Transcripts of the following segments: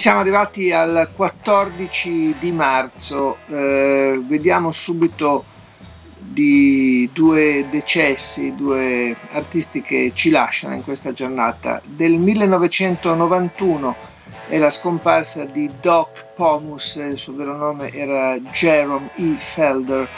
Siamo arrivati al 14 di marzo, eh, vediamo subito di due decessi, due artisti che ci lasciano in questa giornata. Del 1991 è la scomparsa di Doc Pomus, il suo vero nome era Jerome E. Felder.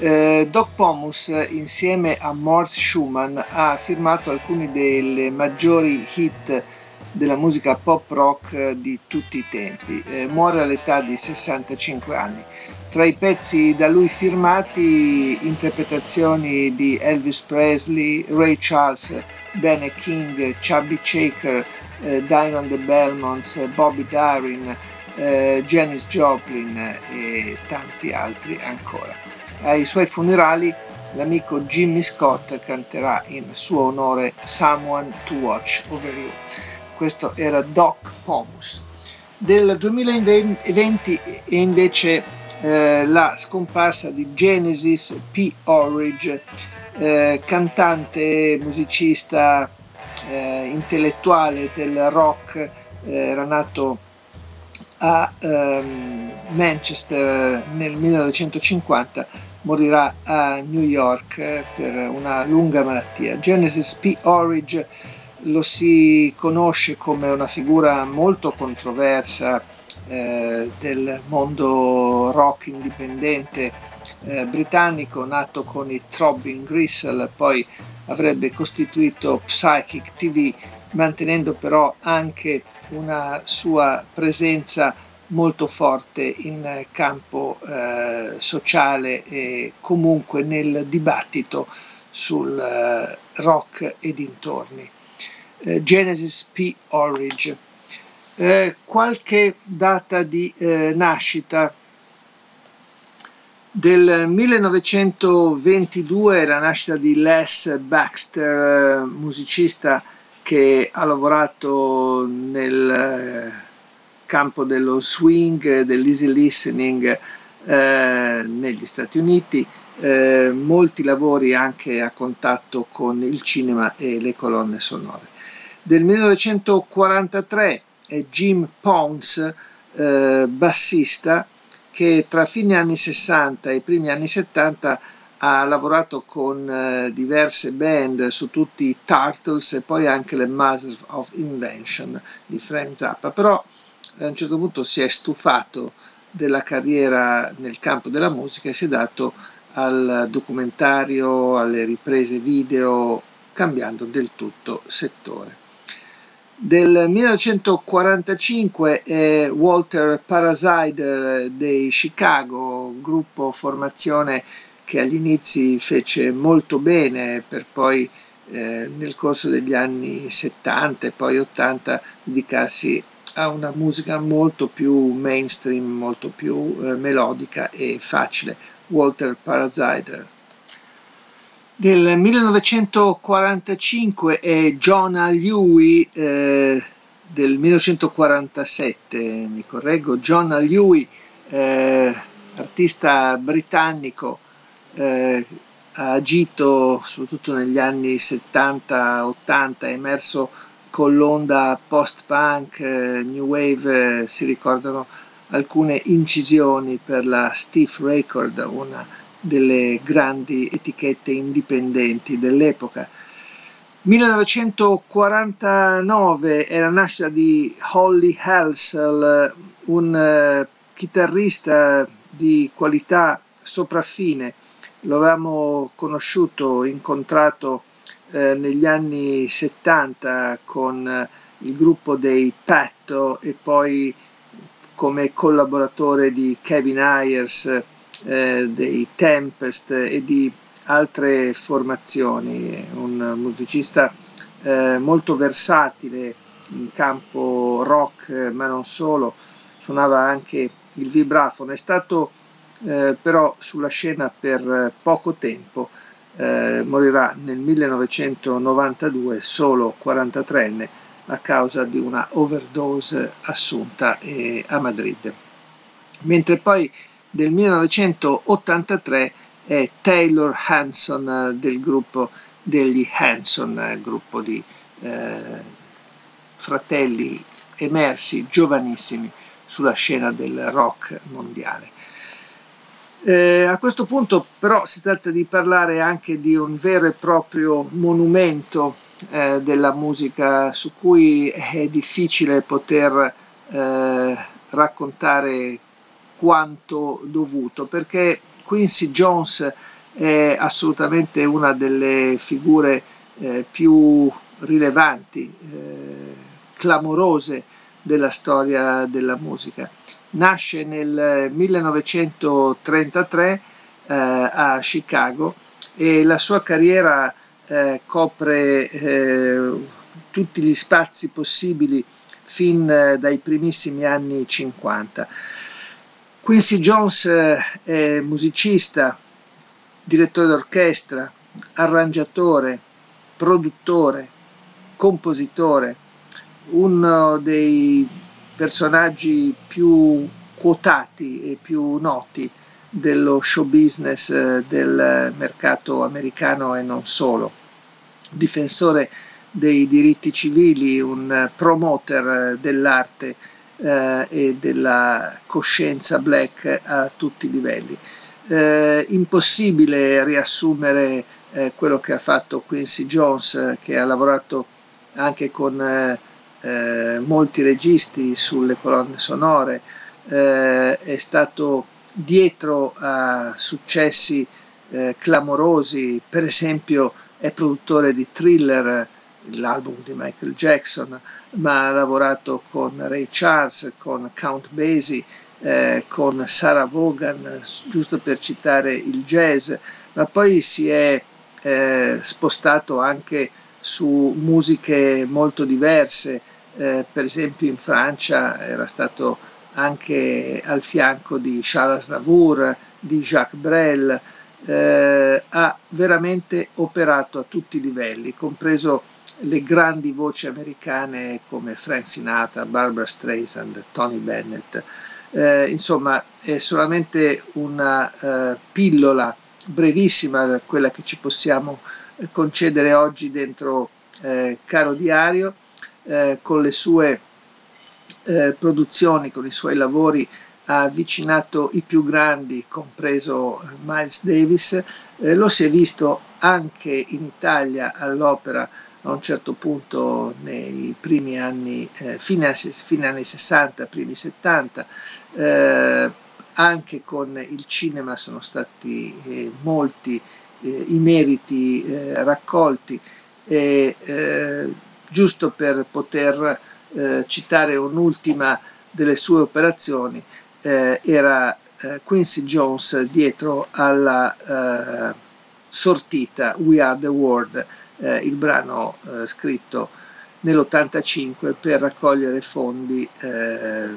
Eh, Doc Pomus insieme a Mort Schumann ha firmato alcuni delle maggiori hit della musica pop rock di tutti i tempi. Eh, muore all'età di 65 anni. Tra i pezzi da lui firmati interpretazioni di Elvis Presley, Ray Charles, Benne King, Chubby Shaker, eh, Diamond the Belmonts, Bobby Darin, eh, Janis Joplin e tanti altri ancora. Ai suoi funerali l'amico Jimmy Scott canterà in suo onore Someone to Watch Over You questo era Doc Pomus. Del 2020 è invece eh, la scomparsa di Genesis P. Orridge, eh, cantante, musicista, eh, intellettuale del rock, eh, era nato a ehm, Manchester nel 1950, morirà a New York eh, per una lunga malattia. Genesis P. Orridge lo si conosce come una figura molto controversa eh, del mondo rock indipendente eh, britannico, nato con i Throbbing Gristle, poi avrebbe costituito Psychic TV, mantenendo però anche una sua presenza molto forte in campo eh, sociale e comunque nel dibattito sul eh, rock e dintorni eh, Genesis P. Orridge. Eh, qualche data di eh, nascita del 1922 la nascita di Les Baxter, eh, musicista che ha lavorato nel eh, campo dello swing, dell'easy listening eh, negli Stati Uniti, eh, molti lavori anche a contatto con il cinema e le colonne sonore del 1943 è Jim Pons, eh, bassista, che tra fine anni 60 e primi anni 70 ha lavorato con eh, diverse band su tutti i Turtles e poi anche le Masters of Invention di Frank Zappa, però a un certo punto si è stufato della carriera nel campo della musica e si è dato al documentario, alle riprese video, cambiando del tutto settore del 1945 è Walter Parasider dei Chicago, gruppo formazione che agli inizi fece molto bene per poi eh, nel corso degli anni 70 e poi 80 dedicarsi a una musica molto più mainstream, molto più eh, melodica e facile. Walter Parasider del 1945 è Jonah Lewy eh, del 1947, mi correggo, Jonah Lewy, eh, artista britannico, eh, ha agito soprattutto negli anni 70-80, è emerso con l'onda post-punk, eh, new wave, si ricordano alcune incisioni per la Steve Record, una delle grandi etichette indipendenti dell'epoca. 1949 è la nascita di Holly Halsell, un uh, chitarrista di qualità sopraffine. Lo avevamo conosciuto, incontrato eh, negli anni 70 con eh, il gruppo dei Patto e poi come collaboratore di Kevin Ayers eh, dei Tempest e di altre formazioni, un musicista eh, molto versatile in campo rock, ma non solo, suonava anche il vibrafono. È stato eh, però sulla scena per poco tempo, eh, morirà nel 1992 solo 43enne a causa di una overdose assunta eh, a Madrid. Mentre poi del 1983 è Taylor Hanson eh, del gruppo degli Hanson, eh, gruppo di eh, fratelli emersi giovanissimi sulla scena del rock mondiale. Eh, a questo punto però si tratta di parlare anche di un vero e proprio monumento eh, della musica su cui è difficile poter eh, raccontare quanto dovuto perché Quincy Jones è assolutamente una delle figure eh, più rilevanti, eh, clamorose della storia della musica. Nasce nel 1933 eh, a Chicago e la sua carriera eh, copre eh, tutti gli spazi possibili fin eh, dai primissimi anni 50. Quincy Jones eh, è musicista, direttore d'orchestra, arrangiatore, produttore, compositore, uno dei personaggi più quotati e più noti dello show business eh, del mercato americano e non solo. Difensore dei diritti civili, un promoter dell'arte eh, e della coscienza black a tutti i livelli. Eh, impossibile riassumere eh, quello che ha fatto Quincy Jones, che ha lavorato anche con eh, eh, molti registi sulle colonne sonore, eh, è stato dietro a successi eh, clamorosi, per esempio è produttore di Thriller, l'album di Michael Jackson, ma ha lavorato con Ray Charles, con Count Basie, eh, con Sarah Vaughan, giusto per citare il jazz, ma poi si è eh, spostato anche su musiche molto diverse, eh, per esempio in Francia era stato anche al fianco di Charles Navour, di Jacques Brel, eh, ha veramente operato a tutti i livelli, compreso le grandi voci americane come Frank Sinatra, Barbara Streisand, Tony Bennett. Eh, insomma, è solamente una eh, pillola brevissima quella che ci possiamo concedere oggi dentro eh, Caro Diario, eh, con le sue eh, produzioni, con i suoi lavori ha avvicinato i più grandi, compreso Miles Davis, eh, lo si è visto anche in Italia all'opera a un certo punto nei primi anni, eh, fine, fine, anni 60, primi 70, eh, anche con il cinema sono stati eh, molti eh, i meriti eh, raccolti e eh, giusto per poter citare un'ultima delle sue operazioni era Quincy Jones dietro alla sortita We Are the World eh, il brano eh, scritto nell'85 per raccogliere fondi eh,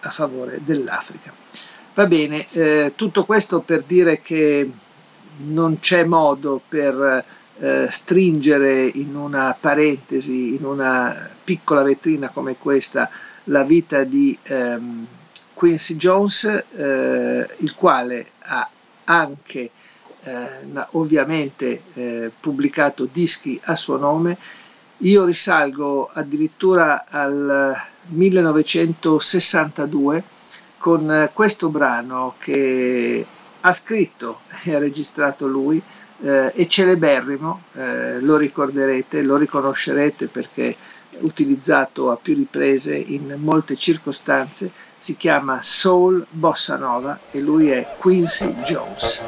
a favore dell'Africa. Va bene, eh, tutto questo per dire che non c'è modo per eh, stringere in una parentesi, in una piccola vetrina come questa, la vita di ehm, Quincy Jones, eh, il quale ha anche eh, ovviamente eh, pubblicato dischi a suo nome. Io risalgo addirittura al 1962 con eh, questo brano che ha scritto e ha registrato lui, eh, è celeberrimo, eh, lo ricorderete, lo riconoscerete perché utilizzato a più riprese in molte circostanze, si chiama Soul Bossa Nova e lui è Quincy Jones.